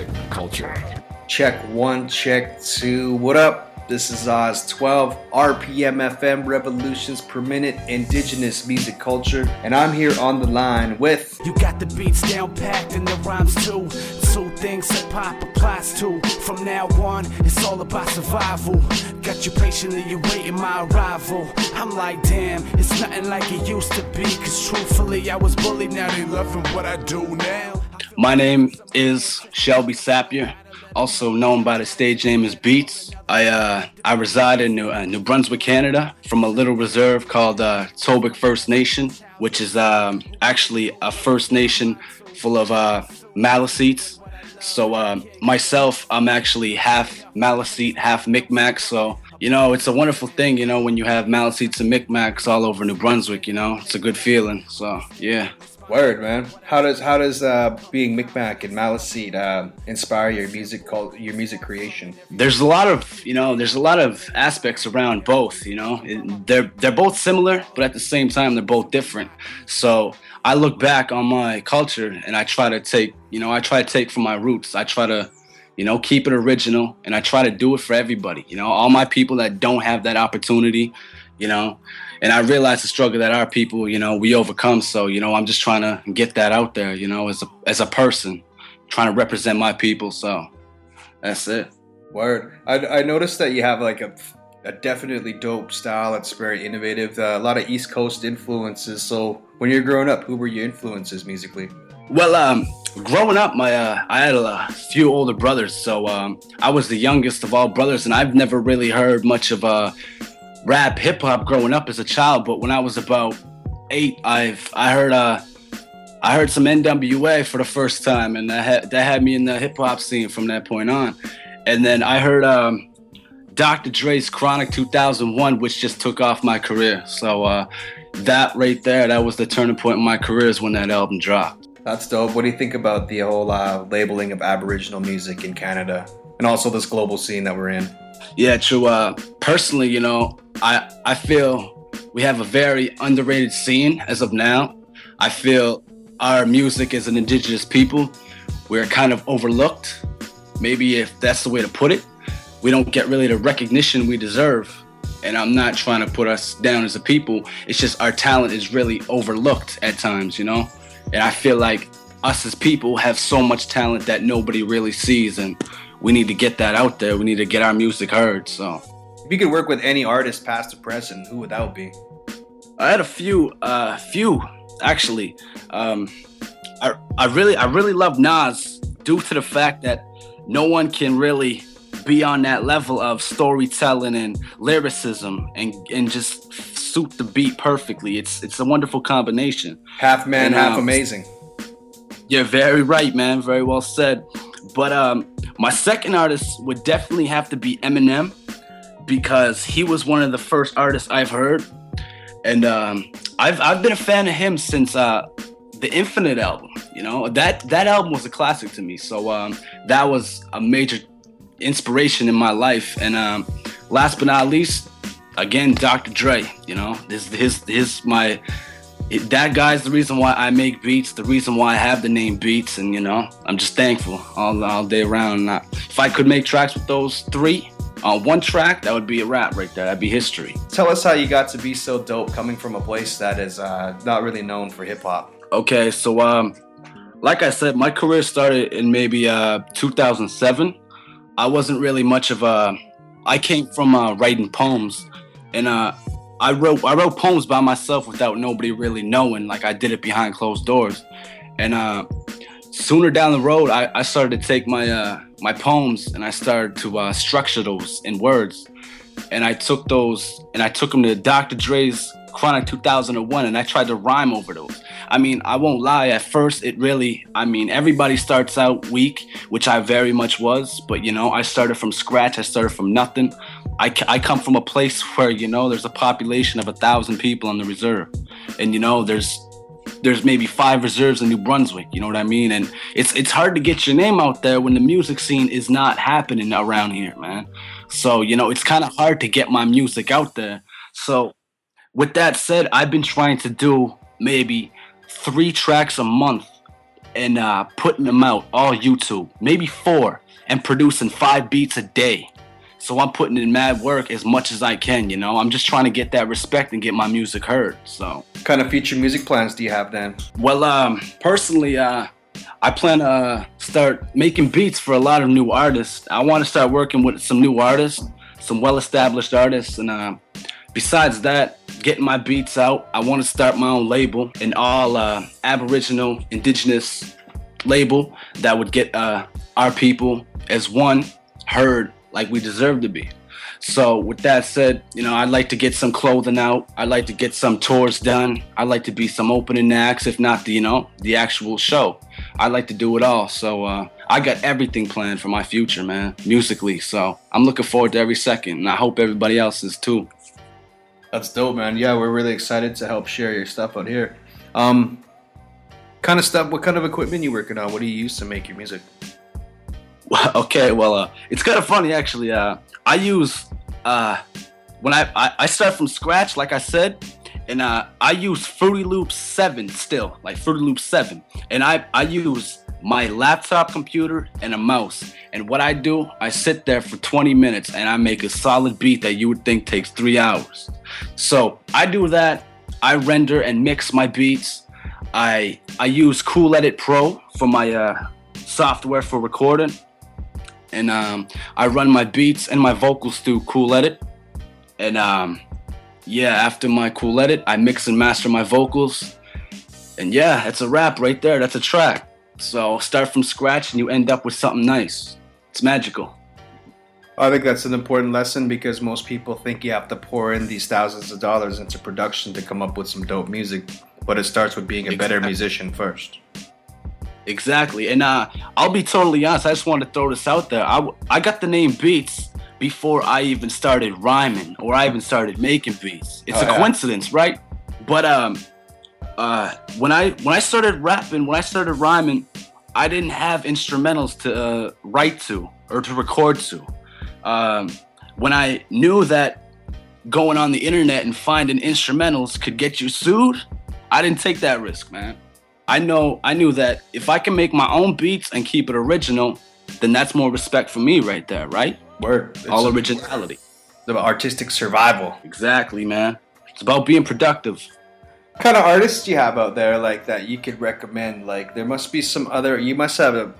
music culture. Check one, check two. What up? This is Ostwelve RPM FM revolutions per minute indigenous music culture, and I'm here on the line with. You got the beats down packed and the rhymes too. Two things hip hop applies to. From now on, it's all about survival. Got you patiently awaiting my arrival. I'm like, damn, it's nothing like it used to be. Cause truthfully, I was bullied, now they loving what I do now. My name is Shelby Sapir, also known by the stage name as Beaatz. I uh, I reside in New, uh, New Brunswick, Canada, from a little reserve called uh, Tobique First Nation, which is um, actually a First Nation full of uh, Maliseets. So uh, myself, I'm actually half Maliseet, half Micmac. So you know, it's a wonderful thing. You know, when you have Maliseets and Micmacs all over New Brunswick. You know, it's a good feeling. So yeah. Word, man. How does how does uh, being Micmac and Maliseet uh, inspire your music called your music creation? There's a lot of you know, there's a lot of aspects around both. You know, they're they're both similar, but at the same time they're both different. So I look back on my culture and I try to take you know I try to take from my roots. I try to you know keep it original and I try to do it for everybody. You know, all my people that don't have that opportunity. You know, and I realize the struggle that our people, you know, we overcome. So, you know, I'm just trying to get that out there, you know, as a as a person, trying to represent my people. So, that's it. Word. I, I noticed that you have like a, a definitely dope style. It's very innovative. Uh, a lot of East Coast influences. So when you're growing up, who were your influences musically? Well, um, growing up, my uh, I had a few older brothers, so um, I was the youngest of all brothers, and I've never really heard much of uh, rap, hip hop growing up as a child. But when I was about eight, I've I heard uh, I heard some NWA for the first time, and that had, that had me in the hip hop scene from that point on. And then I heard um, Dr. Dre's Chronic 2001, which just took off my career. So uh, that right there, that was the turning point in my career is when that album dropped. That's dope. What do you think about the whole uh, labeling of Aboriginal music in Canada and also this global scene that we're in? Yeah, true. Uh, personally, you know, I I feel we have a very underrated scene as of now. I feel our music as an indigenous people, we're kind of overlooked. Maybe if that's the way to put it, we don't get really the recognition we deserve. And I'm not trying to put us down as a people. It's just our talent is really overlooked at times, you know. And I feel like us as people have so much talent that nobody really sees, and we need to get that out there. We need to get our music heard. So. If you could work with any artist, past or present, who would that be? I had a few, uh, few actually. Um, I, I really, I really love Nas due to the fact that no one can really be on that level of storytelling and lyricism and and just suit the beat perfectly. It's it's a wonderful combination. Half man, And, half um, amazing. You're very right, man. Very well said. But um, my second artist would definitely have to be Eminem because he was one of the first artists I've heard, and um, I've I've been a fan of him since uh, the Infinite album. You know that that album was a classic to me. So um, that was a major inspiration in my life. And um, last but not least, again, Dr. Dre. You know, this his his my that guy's the reason why I make beats, the reason why I have the name Beaatz, and you know, I'm just thankful all, all day around. I, if I could make tracks with those three on one track, that would be a rap right there. That'd be history. Tell us how you got to be so dope coming from a place that is uh, not really known for hip hop. Okay, so um, like I said, my career started in maybe uh 2007. I wasn't really much of a. I came from uh, writing poems, and uh, I wrote I wrote poems by myself without nobody really knowing. Like I did it behind closed doors, and uh, sooner down the road, I, I started to take my uh, my poems and I started to uh, structure those in words, and I took those and I took them to Dr. Dre's Chronic 2001, and I tried to rhyme over those. I mean, I won't lie. At first, it really, I mean, everybody starts out weak, which I very much was. But you know, I started from scratch. I started from nothing. I, I come from a place where you know there's a population of a thousand people on the reserve, and you know there's there's maybe five reserves in New Brunswick. You know what I mean? And it's it's hard to get your name out there when the music scene is not happening around here, man. So you know it's kind of hard to get my music out there. So with that said, I've been trying to do maybe three tracks a month and uh, putting them out all YouTube, maybe four, and producing five beats a day. So I'm putting in mad work as much as I can, you know. I'm just trying to get that respect and get my music heard. So What kind of future music plans do you have then? well, um, personally, uh, I plan to uh, start making beats for a lot of new artists. I want to start working with some new artists, some well-established artists, and uh, besides that, getting my beats out. I want to start my own label, an all uh, Aboriginal, Indigenous label that would get uh, our people as one heard like we deserve to be. So with that said, you know, I'd like to get some clothing out. I'd like to get some tours done. I'd like to be some opening acts, if not the, you know, the actual show. I'd like to do it all. So uh, I got everything planned for my future, man, musically. So I'm looking forward to every second, and I hope everybody else is too. That's dope, man. Yeah, we're really excited to help share your stuff out here. Um, kind of stuff. What kind of equipment you working on? What do you use to make your music? okay, well, uh, it's kind of funny actually. Uh, I use uh, when I, I I start from scratch, like I said, and uh, I use Fruity Loops seven still, like Fruity Loops seven, and I I use my laptop computer and a mouse. And what I do, I sit there for 20 minutes and I make a solid beat that you would think takes three hours. So I do that. I render and mix my beats. I I use Cool Edit Pro for my uh, software for recording and um, I run my beats and my vocals through Cool Edit. And um, yeah, after my Cool Edit, I mix and master my vocals. And yeah, it's a wrap right there. That's a track. So start from scratch and you end up with something nice. It's magical. I think that's an important lesson because most people think you have to pour in these thousands of dollars into production to come up with some dope music, but it starts with being a better musician first. Exactly. And uh, I'll be totally honest. I just wanted to throw this out there. I, I got the name Beaatz before I even started rhyming or I even started making beats. It's Oh, a yeah. coincidence, right? But um, uh, when I when I started rapping, when I started rhyming, I didn't have instrumentals to uh, write to or to record to. Um, when I knew that going on the internet and finding instrumentals could get you sued, I didn't take that risk, man. I know I knew that if I can make my own beats and keep it original, then that's more respect for me right there, right? Word. It's All originality. it's about artistic survival. Exactly, man. It's about being productive. Kind of artists you have out there like that you could recommend? Like there must be some other. You must have a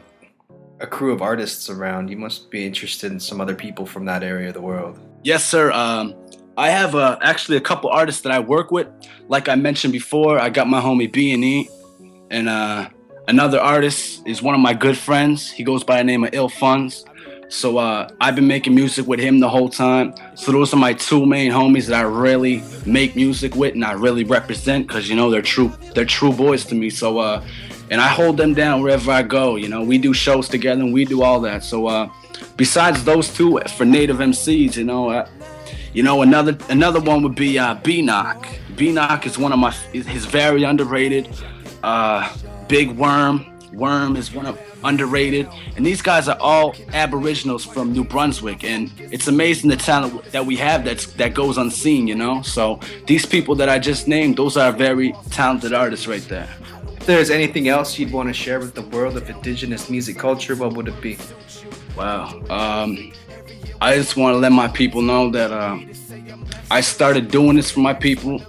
a crew of artists around. You must be interested in some other people from that area of the world. Yes, sir. Um, I have uh, actually a couple artists that I work with. Like I mentioned before, I got my homie B and E, and uh, another artist is one of my good friends. He goes by the name of Ill Funds. So uh, I've been making music with him the whole time. So those are my two main homies that I really make music with and I really represent because you know they're true they're true boys to me. So uh, and I hold them down wherever I go. You know we do shows together and we do all that. So uh, besides those two for native MCs, you know. Uh, you know, another another one would be uh, B Knock. B Knock is one of my is very underrated. Uh, Big Worm, Worm is one of underrated, and these guys are all Aboriginals from New Brunswick, and it's amazing the talent that we have that's that goes unseen. You know, so these people that I just named, those are very talented artists right there. If there's anything else you'd want to share with the world of indigenous music culture, what would it be? Wow. Um, I just want to let my people know that um, I started doing this for my people,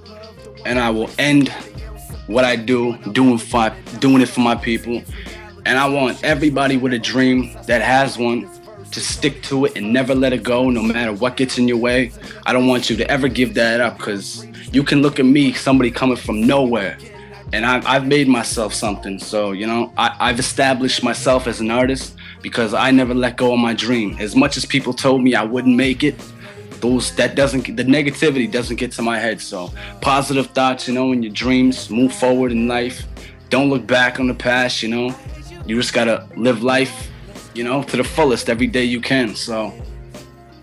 and I will end what I do doing for doing it for my people. And I want everybody with a dream that has one to stick to it and never let it go, no matter what gets in your way. I don't want you to ever give that up because you can look at me, somebody coming from nowhere, and I've, I've made myself something. So, you know, I, I've established myself as an artist because I never let go of my dream. As much as people told me I wouldn't make it, those that doesn't the negativity doesn't get to my head. So positive thoughts, you know, in your dreams, move forward in life. Don't look back on the past, you know. You just gotta live life, you know, to the fullest every day you can. So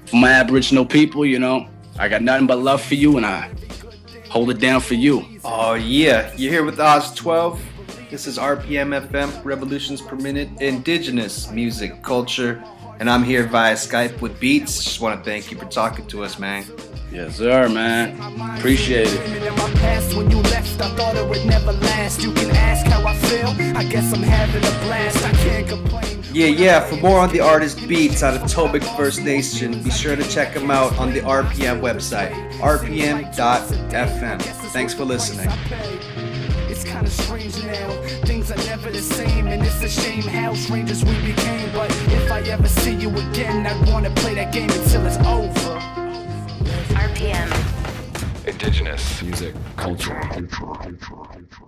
for my Aboriginal people, you know, I got nothing but love for you and I hold it down for you. Oh yeah, you're here with Ostwelve. This is RPM FM, Revolutions Per Minute, Indigenous Music Culture, and I'm here via Skype with Beaatz. Just want to thank you for talking to us, man. Yes, sir, man. Appreciate it. When you left, I thought it would never last. You can ask how I feel. I guess I'm having a blast. I can't complain. Yeah, yeah. For more on the artist Beaatz out of Tobique First Nation, be sure to check them out on the RPM website, rpm.fm. Thanks for listening kinda strange now. Things are never the same, and it's a shame how strangers we became. But if I ever see you again, I'd wanna play that game until it's over. RPM. Indigenous music culture. culture, culture, culture.